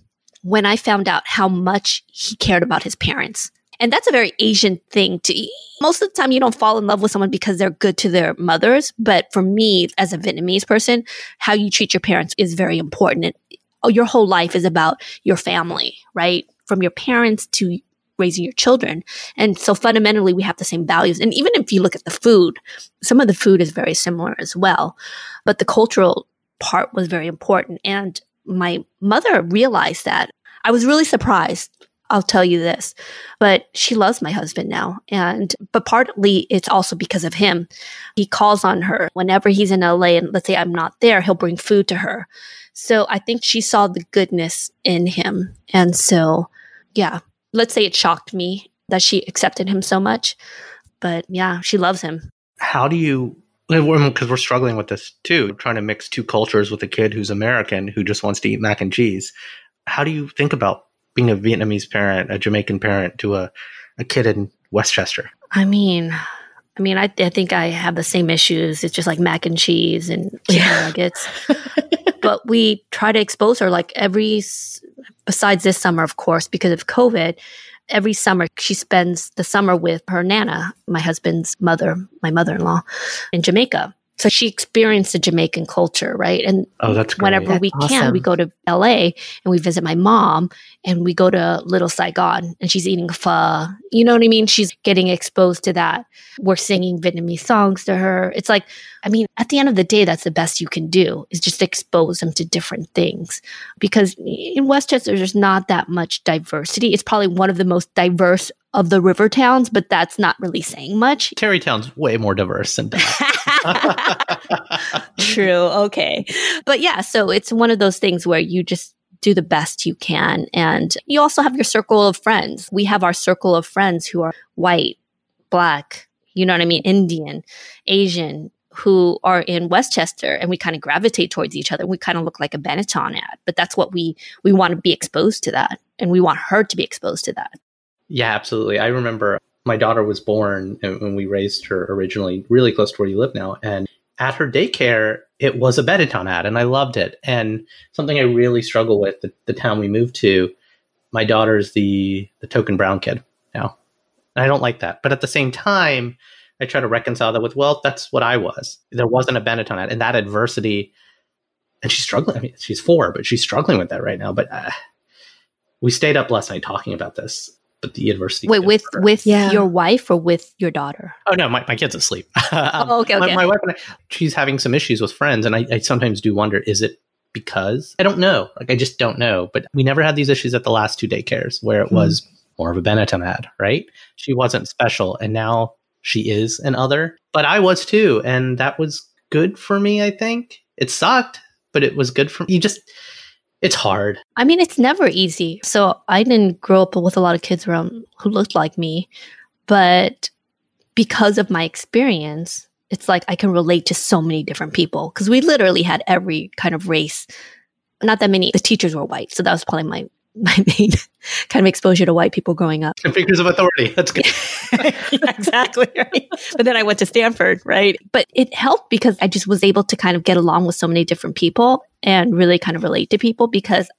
when i found out how much he cared about his parents and that's a very asian thing to eat. most of the time you don't fall in love with someone because they're good to their mothers but for me as a vietnamese person how you treat your parents is very important and oh, your whole life is about your family right from your parents to raising your children. And so fundamentally, we have the same values. And even if you look at the food, some of the food is very similar as well. But the cultural part was very important. And my mother realized that. I was really surprised. I'll tell you this, but she loves my husband now. And, but partly it's also because of him. He calls on her whenever he's in LA and let's say I'm not there, he'll bring food to her. So I think she saw the goodness in him. And so, yeah, let's say it shocked me that she accepted him so much. But yeah, she loves him. How do you because we're struggling with this too, trying to mix two cultures with a kid who's American who just wants to eat mac and cheese. How do you think about being a Vietnamese parent, a Jamaican parent to a, a kid in Westchester? I mean, I mean, I, I think I have the same issues. It's just like mac and cheese and chicken yeah. nuggets. but we try to expose her like every, besides this summer, of course, because of COVID, every summer she spends the summer with her nana, my husband's mother, my mother-in-law in Jamaica. So she experienced the Jamaican culture, right? And oh, that's great. whenever that's we awesome. can, we go to LA and we visit my mom and we go to Little Saigon and she's eating pho. You know what I mean? She's getting exposed to that. We're singing Vietnamese songs to her. It's like, I mean, at the end of the day, that's the best you can do is just expose them to different things. Because in Westchester, there's not that much diversity. It's probably one of the most diverse of the river towns, but that's not really saying much. Tarrytown's way more diverse than that. True. Okay. But yeah, so it's one of those things where you just do the best you can. And you also have your circle of friends. We have our circle of friends who are white, black, you know what I mean? Indian, Asian, who are in Westchester and we kind of gravitate towards each other. We kind of look like a Benetton ad, but that's what we, we want to be exposed to that. And we want her to be exposed to that. Yeah, absolutely. I remember my daughter was born when we raised her originally really close to where you live now. And at her daycare, it was a Benetton ad, and I loved it. And something I really struggle with the, the town we moved to, my daughter's the the token brown kid now. And I don't like that. But at the same time, I try to reconcile that with, well, that's what I was. There wasn't a Benetton ad, and that adversity, and she's struggling. I mean, she's four, but she's struggling with that right now. But uh, we stayed up last night talking about this but the university. Wait, with with yeah. your wife or with your daughter? Oh no, my, my kid's asleep. um, oh, okay, okay. My, my, wife and I, she's having some issues with friends, and I, I sometimes do wonder: is it because I don't know? Like I just don't know. But we never had these issues at the last two daycares where it mm. was more of a Benetton ad, right? She wasn't special, and now she is an other. But I was too, and that was good for me. I think it sucked, but it was good for me. You just it's hard. I mean, it's never easy. So I didn't grow up with a lot of kids around who looked like me, but because of my experience, it's like I can relate to so many different people because we literally had every kind of race. Not that many. The teachers were white, so that was probably my my main kind of exposure to white people growing up. And figures of authority. That's good. yeah, exactly. Right. But then I went to Stanford, right? But it helped because I just was able to kind of get along with so many different people and really kind of relate to people because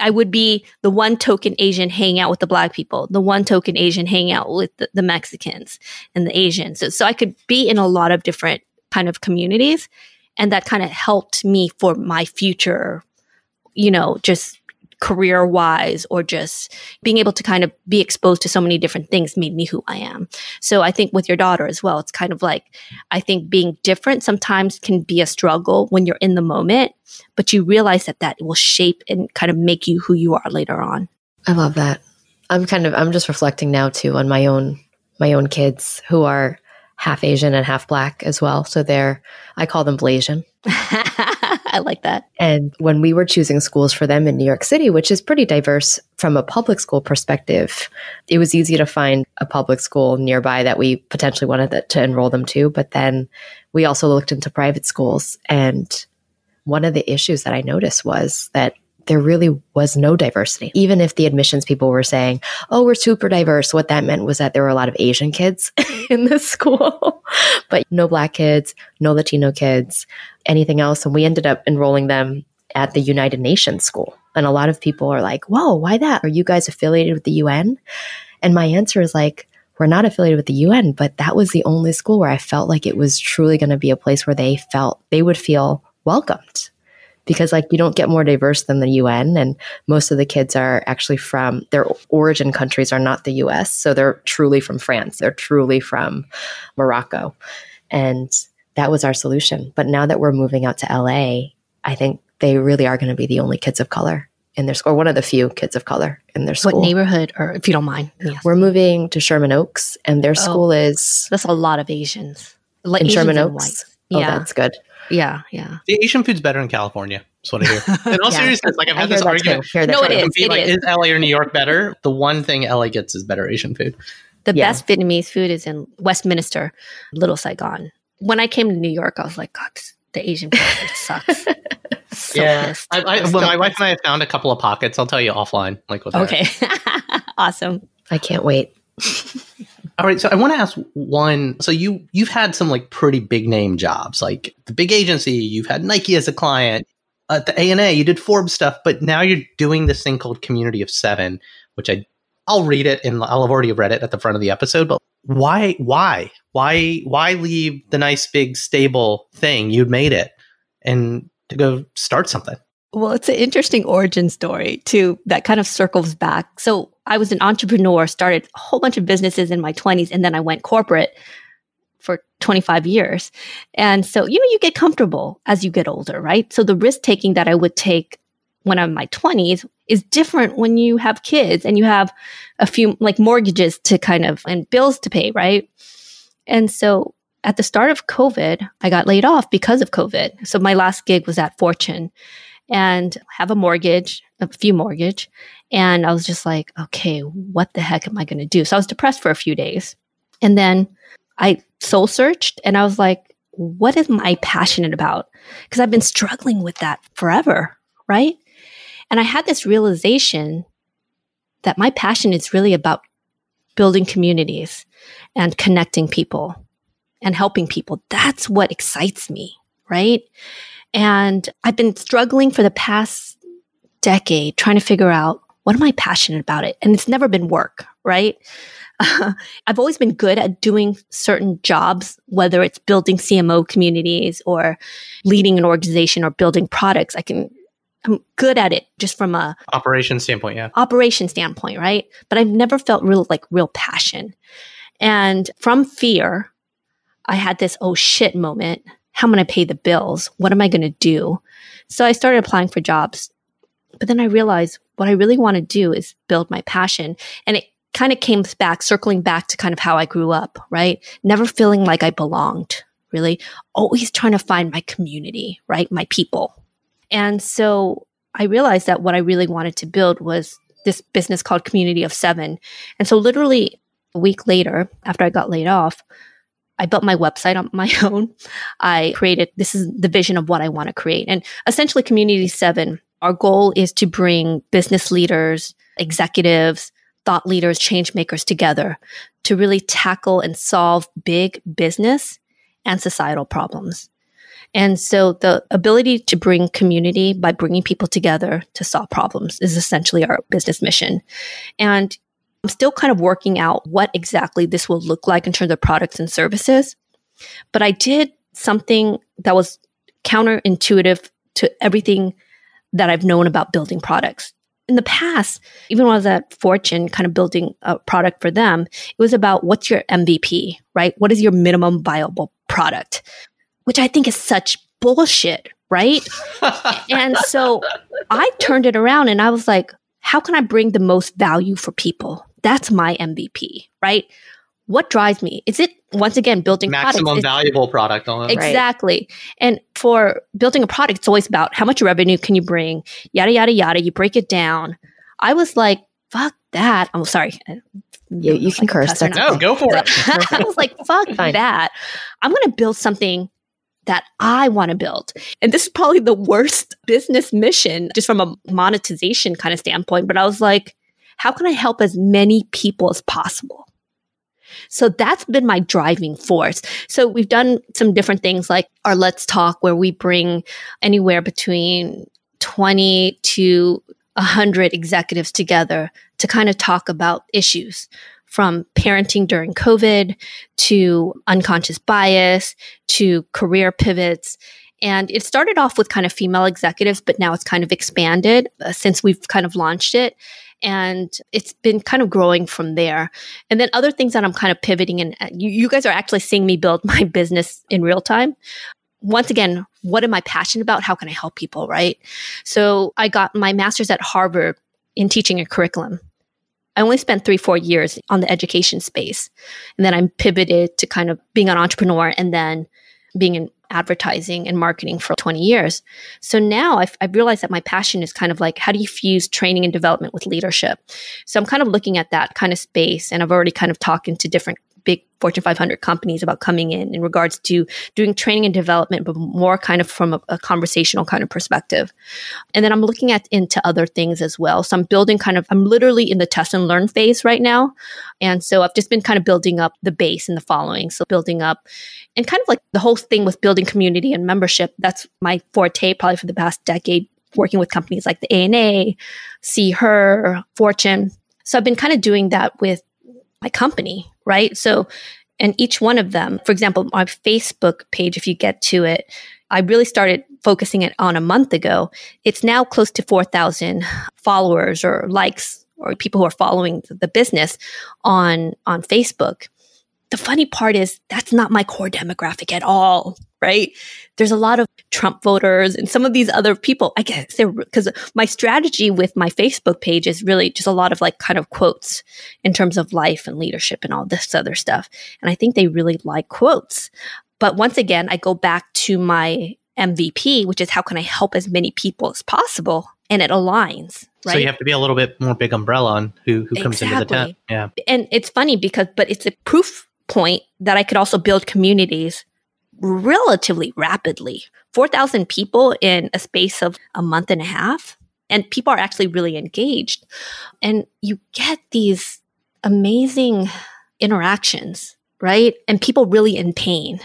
I would be the one token Asian hanging out with the black people, the one token Asian hanging out with the, the Mexicans and the Asians. So, so I could be in a lot of different kind of communities. And that kind of helped me for my future, you know, just career wise or just being able to kind of be exposed to so many different things made me who I am. So I think with your daughter as well, it's kind of like, I think being different sometimes can be a struggle when you're in the moment, but you realize that that will shape and kind of make you who you are later on. I love that. I'm kind of, I'm just reflecting now too on my own, my own kids who are half Asian and half black as well. So they're, I call them Blasian. I like that. And when we were choosing schools for them in New York City, which is pretty diverse from a public school perspective, it was easy to find a public school nearby that we potentially wanted to enroll them to. But then we also looked into private schools. And one of the issues that I noticed was that there really was no diversity. Even if the admissions people were saying, oh, we're super diverse, what that meant was that there were a lot of Asian kids in this school, but no black kids, no Latino kids, anything else. And we ended up enrolling them at the United Nations school. And a lot of people are like, whoa, why that? Are you guys affiliated with the UN? And my answer is like, we're not affiliated with the UN, but that was the only school where I felt like it was truly going to be a place where they felt they would feel welcomed because like you don't get more diverse than the UN and most of the kids are actually from their origin countries are not the US so they're truly from France they're truly from Morocco and that was our solution but now that we're moving out to LA I think they really are going to be the only kids of color in their school, or one of the few kids of color in their school. What neighborhood, or if you don't mind? Yes. We're moving to Sherman Oaks, and their oh, school is. That's a lot of Asians. Like in Asians Sherman Oaks. Oh, yeah. that's good. Yeah, yeah. The Asian food's better in California. That's what I hear. In all yeah. seriousness, like I've had this argument. No, it is. It like, is. is LA or New York better? The one thing LA gets is better Asian food. The yeah. best Vietnamese food is in Westminster, Little Saigon. When I came to New York, I was like, God, the Asian food sucks. so yeah, I, I, well, my wife and I have found a couple of pockets. I'll tell you offline. Like, with okay, awesome. I can't wait. All right, so I want to ask one. So you you've had some like pretty big name jobs, like the big agency. You've had Nike as a client. At the ANA, you did Forbes stuff, but now you're doing this thing called Community of Seven, which I I'll read it and I'll have already read it at the front of the episode. But why why why why leave the nice big stable thing you'd made it and to go start something. Well, it's an interesting origin story too that kind of circles back. So I was an entrepreneur, started a whole bunch of businesses in my 20s, and then I went corporate for 25 years. And so, you know, you get comfortable as you get older, right? So the risk taking that I would take when I'm in my 20s is different when you have kids and you have a few like mortgages to kind of and bills to pay, right? And so at the start of COVID, I got laid off because of COVID. So my last gig was at Fortune and have a mortgage, a few mortgage. And I was just like, okay, what the heck am I going to do? So I was depressed for a few days. And then I soul searched and I was like, what am I passionate about? Because I've been struggling with that forever, right? And I had this realization that my passion is really about building communities and connecting people and helping people. That's what excites me, right? And I've been struggling for the past decade trying to figure out what am I passionate about it? And it's never been work, right? I've always been good at doing certain jobs, whether it's building CMO communities or leading an organization or building products. I can, I'm good at it just from a operation standpoint, yeah. Operation standpoint, right? But I've never felt real, like real passion. And from fear, I had this, oh shit moment. How am I going to pay the bills? What am I going to do? So I started applying for jobs. But then I realized what I really want to do is build my passion. And it kind of came back, circling back to kind of how I grew up, right? Never feeling like I belonged, really. Always trying to find my community, right? My people. And so I realized that what I really wanted to build was this business called Community of Seven. And so literally a week later, after I got laid off, I built my website on my own. I created, this is the vision of what I want to create. And essentially, Community Seven, our goal is to bring business leaders, executives, thought leaders, change makers together to really tackle and solve big business and societal problems. And so the ability to bring community by bringing people together to solve problems is essentially our business mission. And I'm still kind of working out what exactly this will look like in terms of products and services. But I did something that was counterintuitive to everything that I've known about building products. In the past, even when I was at Fortune, kind of building a product for them, it was about what's your MVP, right? What is your minimum viable product? Which I think is such bullshit, right? and so I turned it around and I was like, how can I bring the most value for people? That's my MVP, right? What drives me? Is it once again building maximum products? valuable product on it. Exactly. Right. And for building a product, it's always about how much revenue can you bring, yada yada yada. You break it down. I was like, fuck that. I'm sorry. You, you can curse. No, go for it. I was like, fuck Fine. that. I'm going to build something that I want to build. And this is probably the worst business mission just from a monetization kind of standpoint. But I was like, how can I help as many people as possible? So that's been my driving force. So we've done some different things like our Let's Talk, where we bring anywhere between 20 to 100 executives together to kind of talk about issues from parenting during COVID to unconscious bias to career pivots And it started off with kind of female executives, but now it's kind of expanded uh, since we've kind of launched it. And it's been kind of growing from there. And then other things that I'm kind of pivoting and uh, you, you guys are actually seeing me build my business in real time once again, what am I passionate about? How can I help people? Right. So I got my master's at Harvard in teaching a curriculum. I only spent three, four years on the education space. And then I pivoted to kind of being an entrepreneur and then being in advertising and marketing for 20 years. So now I've, I've, realized that my passion is kind of like, how do you fuse training and development with leadership? So I'm kind of looking at that kind of space. And I've already kind of talked to different big Fortune 500 companies about coming in in regards to doing training and development, but more kind of from a, a, conversational kind of perspective. And then I'm looking at into other things as well. So I'm building kind of, I'm literally in the test and learn phase right now. And so I've just been kind of building up the base and the following. So building up and kind of like the whole thing with building community and membership. That's my forte probably for the past decade, working with companies like the ANA, SeeHer, Fortune. So I've been kind of doing that with my company, right? So, and each one of them, for example, my Facebook page, if you get to it, I really started focusing it on a month ago. It's now close to 4,000 followers or likes or people who are following the business on, on Facebook the funny part is that's not my core demographic at all, right? There's a lot of Trump voters and some of these other people. I guess they're because my strategy with my Facebook page is really just a lot of like kind of quotes in terms of life and leadership and all this other stuff. And I think they really like quotes. But once again, I go back to my MVP, which is how can I help as many people as possible? And it aligns. Right? So you have to be a little bit more big umbrella on who, who comes exactly. into the tent. Yeah. And it's funny because, but it's a proof point that I could also build communities relatively rapidly. 4,000 people in a space of a month and a half. And people are actually really engaged. And you get these amazing interactions, right? And people really in pain.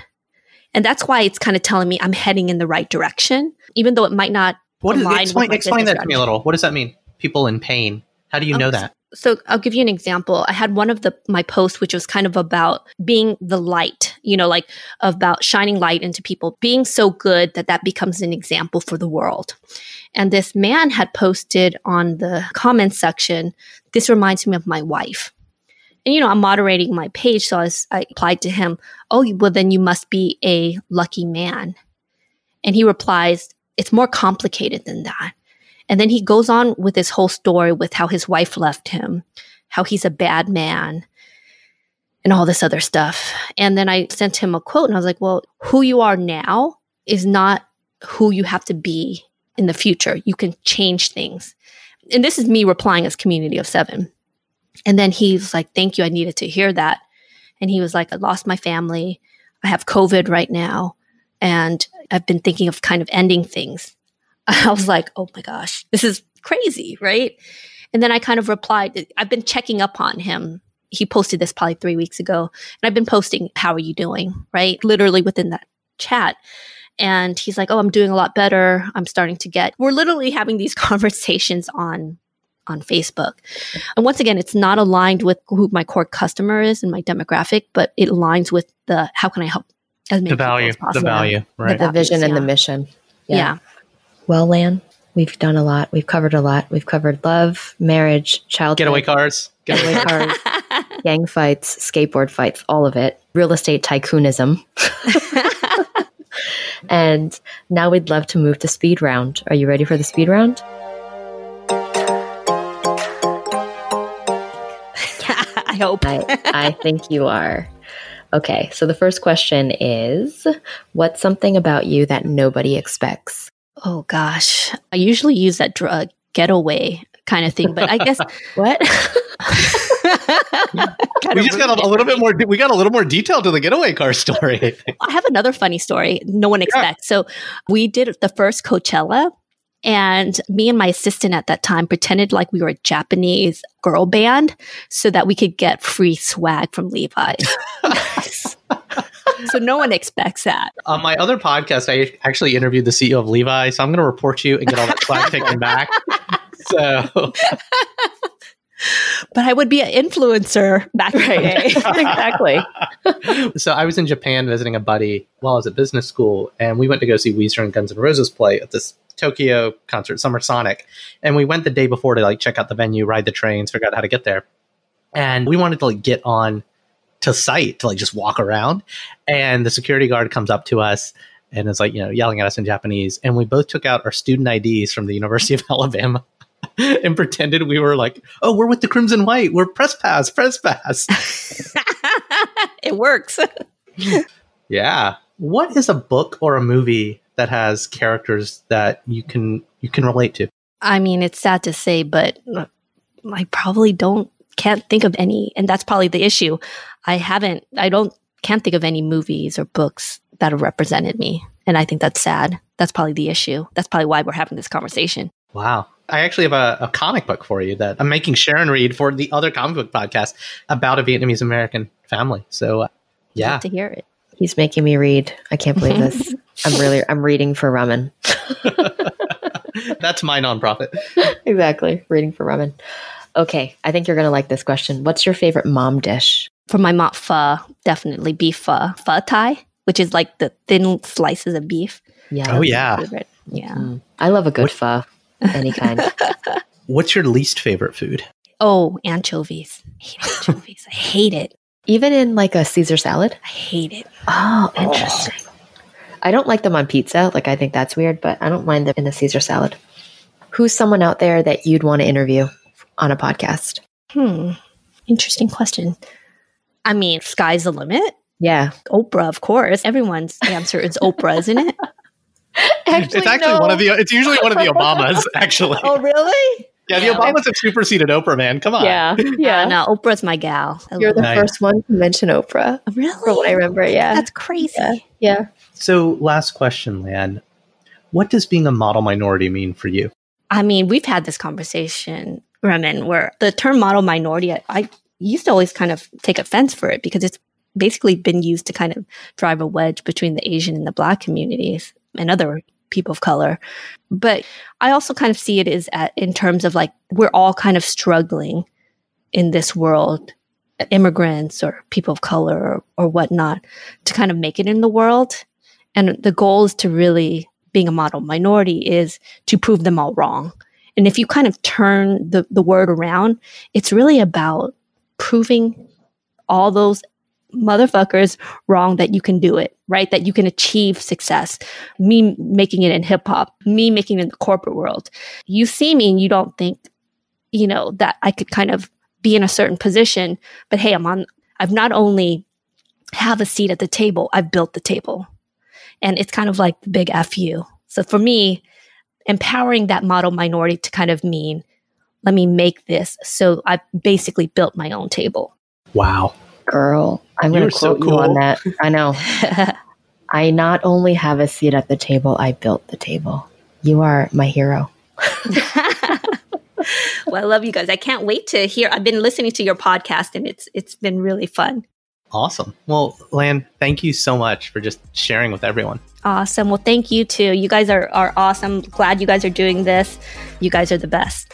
And that's why it's kind of telling me I'm heading in the right direction, even though it might not. What is explain, explain that to me a little. What does that mean? People in pain. How do you um, know that? So I'll give you an example. I had one of the my posts which was kind of about being the light, you know, like about shining light into people, being so good that that becomes an example for the world. And this man had posted on the comments section, this reminds me of my wife. And you know, I'm moderating my page, so I, was, I applied to him, "Oh, well then you must be a lucky man." And he replies, "It's more complicated than that." And then he goes on with his whole story with how his wife left him, how he's a bad man, and all this other stuff. And then I sent him a quote and I was like, well, who you are now is not who you have to be in the future. You can change things. And this is me replying as community of seven. And then he's like, thank you. I needed to hear that. And he was like, I lost my family. I have COVID right now. And I've been thinking of kind of ending things. I was like, oh my gosh, this is crazy, right? And then I kind of replied, I've been checking up on him. He posted this probably three weeks ago. And I've been posting, how are you doing? Right? Literally within that chat. And he's like, oh, I'm doing a lot better. I'm starting to get, we're literally having these conversations on on Facebook. And once again, it's not aligned with who my core customer is and my demographic, but it aligns with the how can I help as many the value, the value, right? The, the vision yeah. and the mission. Yeah. yeah. Well, Lan, we've done a lot. We've covered a lot. We've covered love, marriage, childhood, getaway cars, getaway cars, gang fights, skateboard fights, all of it, real estate tycoonism. and now we'd love to move to speed round. Are you ready for the speed round? I hope. I, I think you are. Okay, so the first question is What's something about you that nobody expects? Oh gosh, I usually use that drug uh, getaway kind of thing, but I guess what? we just got a, a, little bit more. We got a little more detail to the getaway car story. I, I have another funny story. No one expects. Yeah. So we did the first Coachella, and me and my assistant at that time pretended like we were a Japanese girl band so that we could get free swag from Levi's. So no one expects that. On my other podcast, I actually interviewed the CEO of Levi, so I'm going to report you and get all that swag taken back. So but I would be an influencer back in the day. exactly. so I was in Japan visiting a buddy while I was at business school, and we went to go see Weezer and Guns N' Roses play at this Tokyo concert, Summer Sonic. And we went the day before to like check out the venue, ride the trains, figure out how to get there. And we wanted to like get on to site to like just walk around. And the security guard comes up to us and is like, you know, yelling at us in Japanese. And we both took out our student IDs from the University of Alabama and pretended we were like, oh, we're with the Crimson White. We're press pass, press pass. it works. yeah. What is a book or a movie that has characters that you can you can relate to? I mean, it's sad to say, but I probably don't can't think of any, and that's probably the issue. I haven't, I don't, can't think of any movies or books that have represented me, and I think that's sad. That's probably the issue. That's probably why we're having this conversation. Wow. I actually have a, a comic book for you that I'm making Sharon read for the other comic book podcast about a Vietnamese American family. So, uh, yeah, to hear it. He's making me read. I can't believe this. I'm really, I'm reading for ramen. That's my nonprofit. exactly. Reading for ramen. Okay. I think you're going to like this question. What's your favorite mom dish? For my mom, pho, definitely beef pho. Pho tai, which is like the thin slices of beef. Yeah. Oh, yeah. Yeah. Mm. I love a good what? pho, any kind. What's your least favorite food? Oh, anchovies. I hate anchovies. I hate it. Even in like a Caesar salad? I hate it. Oh, interesting. Oh. I don't like them on pizza. Like, I think that's weird, but I don't mind them in a Caesar salad. Who's someone out there that you'd want to interview on a podcast? Hmm. Interesting question. I mean, sky's the limit. Yeah. Oprah, of course. Everyone's answer is Oprah, isn't it? actually, it's actually no. one of the. It's usually one of the Obamas. Actually. oh, really? Yeah, the yeah. Obamas have superseded Oprah, man. Come on. Yeah, yeah. Uh, no, Oprah's my gal. I You're the nice. first one to mention Oprah. Really? From what I remember, yeah. That's crazy. Yeah. yeah. So, last question, Lan. What does being a model minority mean for you? I mean, we've had this conversation, Raman, where the term model minority, I, I used to always kind of take offense for it because it's basically been used to kind of drive a wedge between the Asian and the Black communities and other people of color. But I also kind of see it as at, in terms of like we're all kind of struggling in this world, immigrants or people of color or, or whatnot, to kind of make it in the world. And the goal is to really being a model minority is to prove them all wrong. And if you kind of turn the, the word around, it's really about proving all those motherfuckers wrong that you can do it, right? That you can achieve success. Me making it in hip hop, me making it in the corporate world. You see me and you don't think, you know, that I could kind of be in a certain position, but hey, I'm on, I've not only have a seat at the table, I've built the table. And it's kind of like the big FU. So for me, empowering that model minority to kind of mean, let me make this. So I've basically built my own table. Wow. Girl, I'm going to quote so cool. you on that. I know. I not only have a seat at the table, I built the table. You are my hero. well, I love you guys. I can't wait to hear. I've been listening to your podcast and it's it's been really fun. Awesome. Well, Lan, thank you so much for just sharing with everyone. Awesome. Well, thank you too. You guys are, are awesome. Glad you guys are doing this. You guys are the best.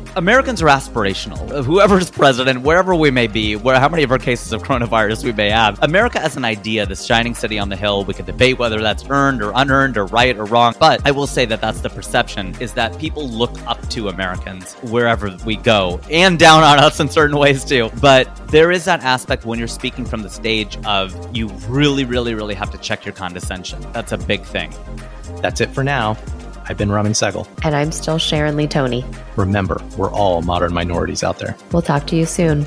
Americans are aspirational. Whoever's president, wherever we may be, where how many of our cases of coronavirus we may have, America as an idea, this shining city on the hill, we could debate whether that's earned or unearned or right or wrong. But I will say that that's the perception is that people look up to Americans wherever we go and down on us in certain ways too. But there is that aspect when you're speaking from the stage of you really, really, really have to check your condescension. That's a big thing. That's it for now. I've been Raman Segal. And I'm still Sharon Lee Thony. Remember, we're all model minorities out there. We'll talk to you soon.